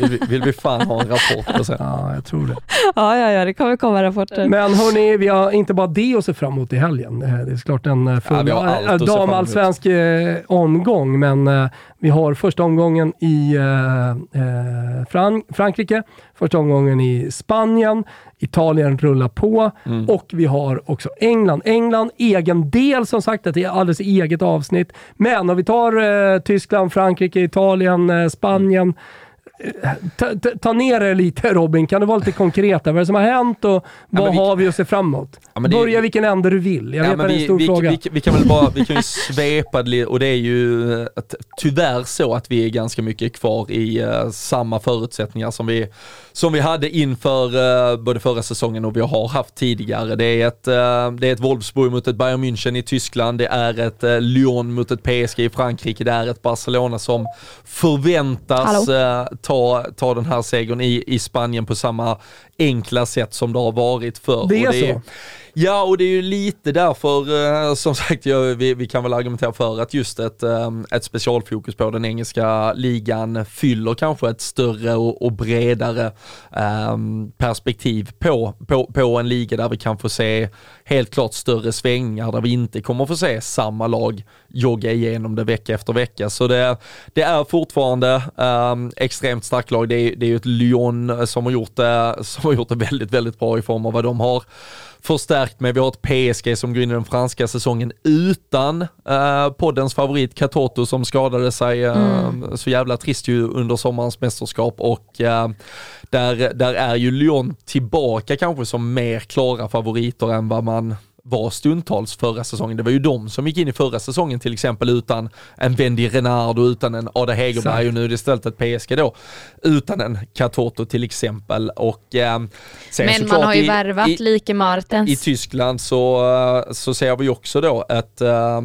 Vill vi, vill vi fan ha en rapport på sen. Ja, jag tror det. Ja, ja, ja, det kommer komma rapporter. Men hörni, vi har inte bara det att se fram emot i helgen. Eh, Det är såklart en eh, full Ja, damallsvensk omgång, men vi har första omgången i eh, eh, Fran Frankrike, första omgången i Spanien, Italien rullar på Mm. och vi har också England. England, egen del som sagt, det är alldeles eget avsnitt. Men om vi tar eh, Tyskland, Frankrike, Italien, eh, Spanien, eh, Ta, ta, ta ner det lite Robin, kan du vara lite konkret? där? Vad är det som har hänt och vad men vi- har vi att se fram emot? Ja, det- Börja vilken ände du vill. Jag Ja, vet att det är en vi, stor vi, fråga. Vi, vi kan väl bara, vi kan ju svepa det och det är ju eh, att, tyvärr så att vi är ganska mycket kvar i eh, samma förutsättningar som vi, som vi hade inför eh, både förra säsongen och vi har haft tidigare. Det är ett, uh, det är ett Wolfsburg mot ett Bayern München i Tyskland, det är ett uh, Lyon mot ett PSG i Frankrike, det är ett Barcelona som förväntas eh, ta, ta den här segern i, i Spanien på samma enkla sätt som det har varit förr. Det är Och så? Ja, och det är ju lite därför, eh, som sagt, jag, vi, vi kan väl argumentera för att just ett, eh, ett specialfokus på den engelska ligan fyller kanske ett större och, och bredare eh, perspektiv på, på, på en liga där vi kan få se helt klart större svängningar, där vi inte kommer få se samma lag jogga igenom det vecka efter vecka. Så det, det är fortfarande eh, extremt starkt lag. Det är, det är ju ett Lyon som har, gjort det, som har gjort det väldigt, väldigt bra i form av vad de har förstärkt med. Vi har ett PSG som går in i den franska säsongen utan eh, poddens favorit Katoto som skadade sig eh, så jävla trist ju under sommarens mästerskap och eh, där, där är ju Lyon tillbaka kanske som mer klara favoriter än vad man fahren. Var stundtals förra säsongen. Det var ju de som gick in i förra säsongen till exempel utan en Wendy Renard och utan en Ada Hegerberg och nu är det istället ett PSG då utan en Katoto till exempel. Och, eh, Men man har ju i, värvat i, Like Martens. I Tyskland så, så ser vi också då ett, äh,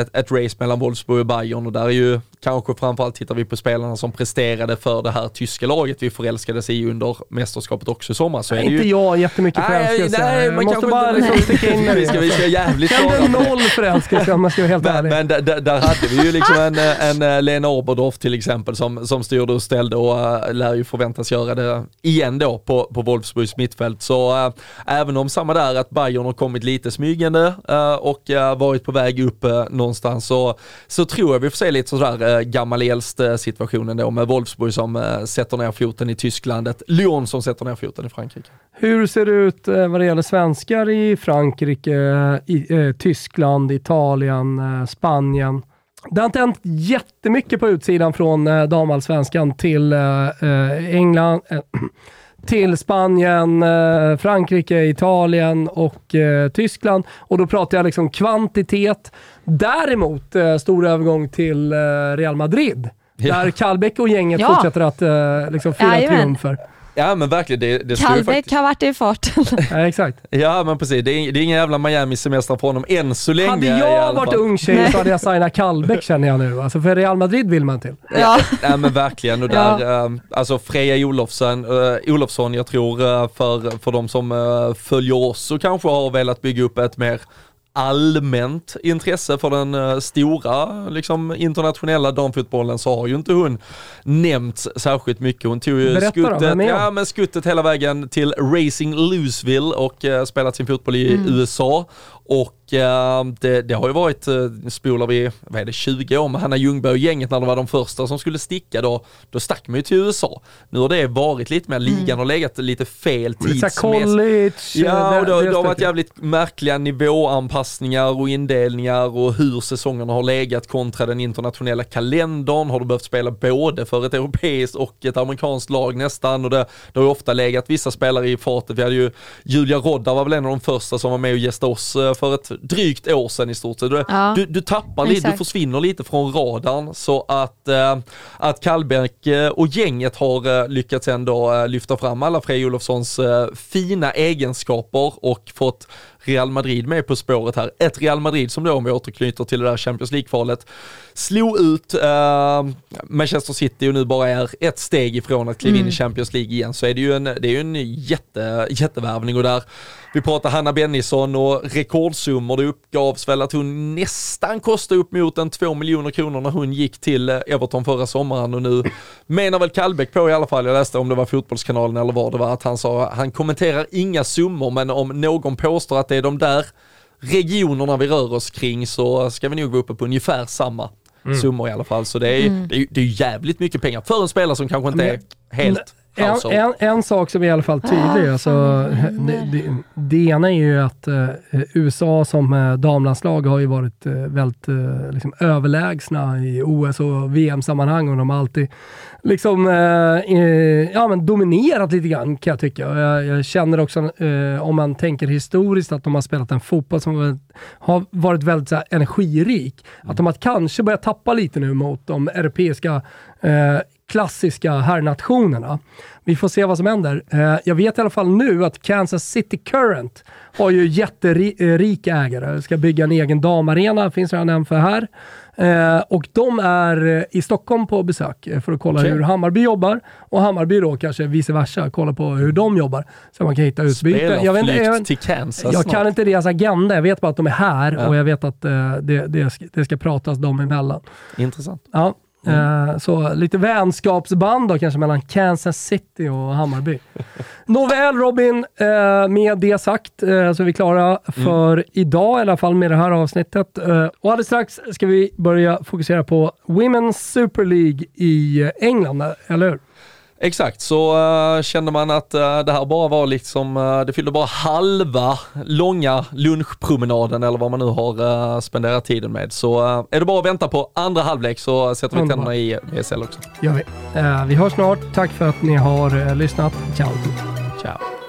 ett, ett race mellan Wolfsburg och Bayern och där är ju kanske framförallt tittar vi på spelarna som presterade för det här tyska laget vi förälskades i under mästerskapet också i sommar. Så nej, inte ju... jag jättemycket förälskelse. Nej, jag måste bara liksom sticka in <laughs> ska jävligt Kände noll förälskelse om man ska vara helt ärlig. Men där, där hade vi ju liksom en, en eh, Lena Oberdorf till exempel som, som styrde och ställde och uh, lär ju förväntas göra det igen då på, på Wolfsburgs mittfält. Så uh, även om samma där att Bayern har kommit lite smygande uh, och varit på väg upp någonstans så, så tror jag vi får se lite sådär eh, gammal äldst situationen då med Wolfsburg som eh, sätter ner foten i Tyskland, ett Lyon som sätter ner foten i Frankrike. Hur ser det ut eh, vad det gäller svenskar i Frankrike, i, eh, Tyskland, Italien, eh, Spanien? Det har inte hänt jättemycket på utsidan från eh, damallsvenskan till eh, eh England, eh, <clears throat> till Spanien, eh, Frankrike, Italien och eh, Tyskland. Och då pratar jag liksom kvantitet. Däremot eh, stor övergång till Real Madrid. Ja. Där Kallbäck och gänget ja. fortsätter att liksom, fira triumfer. Ja men verkligen. Det, det Kallbäck faktiskt... har varit i farten. <laughs> ja, exakt. Ja men precis, det är, det är ingen jävla Miami-semester på honom än så länge. Hade jag varit ung tjej så hade jag signat Kallbäck känner jag nu. Alltså för Real Madrid vill man till. Ja, ja men verkligen. Och där, ja. äh, alltså Freja Olofsson, äh, Olofsson, jag tror äh, för, för de som äh, följer oss och kanske har velat bygga upp ett mer allmänt intresse för den uh, stora liksom, internationella damfotbollen så har ju inte hon nämnts särskilt mycket. Hon tog ju skuttet, då, ja, men skuttet hela vägen till Racing Louisville och uh, spelat sin fotboll i mm. USA och uh, det, det, har ju varit, uh, spolar vi, vad är det, 20 år med Hanna Ljungberg och gänget när de var de första som skulle sticka då, då stack man ju till USA. Nu har det varit lite mer, ligan mm. har legat lite fel tidsmässigt. college. Ja, och det, det har varit jävligt märkliga nivåanpassningar och indelningar och hur säsongerna har legat kontra den internationella kalendern. Har du behövt spela både för ett europeiskt och ett amerikanskt lag nästan och det, det har ju ofta legat vissa spelare i fartet. Vi hade ju Julia Rodda var väl en av de första som var med och gästade oss eh, för ett drygt år sedan i stort sett. Du, ja, du, du tappar lite, du försvinner lite från radarn så att, äh, att Kallbäck eh, och gänget har äh, lyckats ändå äh, lyfta fram alla Frej Olofssons fina egenskaper och fått Real Madrid med på spåret här. Ett Real Madrid som då, om vi återknyter till det där Champions League-kvalet, slog ut äh, Manchester City och nu bara är ett steg ifrån att kliva mm. in i mm. Champions League igen så är det ju en, det är ju en jätte, jättevärvning och där vi pratar Hanna Bennison och rekordsummor. Det uppgavs väl att hon nästan kostade upp mot en 2 miljoner kronor när hon gick till eh, Everton förra sommaren och nu menar väl Kallbäck på i alla fall, jag läste om det var Fotbollskanalen eller vad det var, att han sa, han kommenterar inga summor men om någon påstår att det är de där regionerna vi rör oss kring så ska vi nog vara uppe på ungefär samma mm. summor i alla fall. Så det är, mm. det, är, det är jävligt mycket pengar för en spelare som kanske inte är helt en, en, en, sak som är i alla fall tydlig, ah, alltså, det, det, det, ena är ju att eh, USA som eh, damlandslag har ju varit eh, väldigt eh, liksom, överlägsna i OS och VM-sammanhang och de har alltid liksom, eh, eh, ja, men dominerat lite grann kan jag tycka. Jag, jag känner också, om man tänker historiskt, att de har spelat en fotboll som har varit väldigt så här, energirik. Att de har kanske börjat tappa lite nu mot de europeiska klassiska herrnationerna. Vi får se vad som händer. Eh, jag vet i alla fall nu att Kansas City Current har ju jätterika ägare. Ska bygga en egen damarena, finns redan en för här. Eh, och de är i Stockholm på besök för att kolla okay. hur Hammarby jobbar och Hammarby då kanske vice versa, kolla på hur de jobbar. Så man kan hitta utbyte. Jag, vet, jag, till Kansas jag kan inte deras agenda, jag vet bara att de är här ja. och jag vet att det, det, ska, det ska pratas dem emellan. Intressant. Ja. Mm. Så lite vänskapsband då kanske mellan Kansas City och Hammarby. <laughs> Nåväl Robin, eh, med det sagt eh, så är vi klara mm. för mm. idag, i alla fall med det här avsnittet. Och alldeles strax ska vi börja fokusera på Women's Super League i England, eller hur? Exakt, så uh, kände man att uh, det här bara var liksom, uh, det fyllde bara halva långa lunchpromenaden eller vad man nu har spenderat tiden med. Så är det bara att vänta på andra halvlek så sätter vi tänderna i VSL också. Gör vi. vi hörs snart. Tack för att ni har lyssnat. Ciao. Ciao.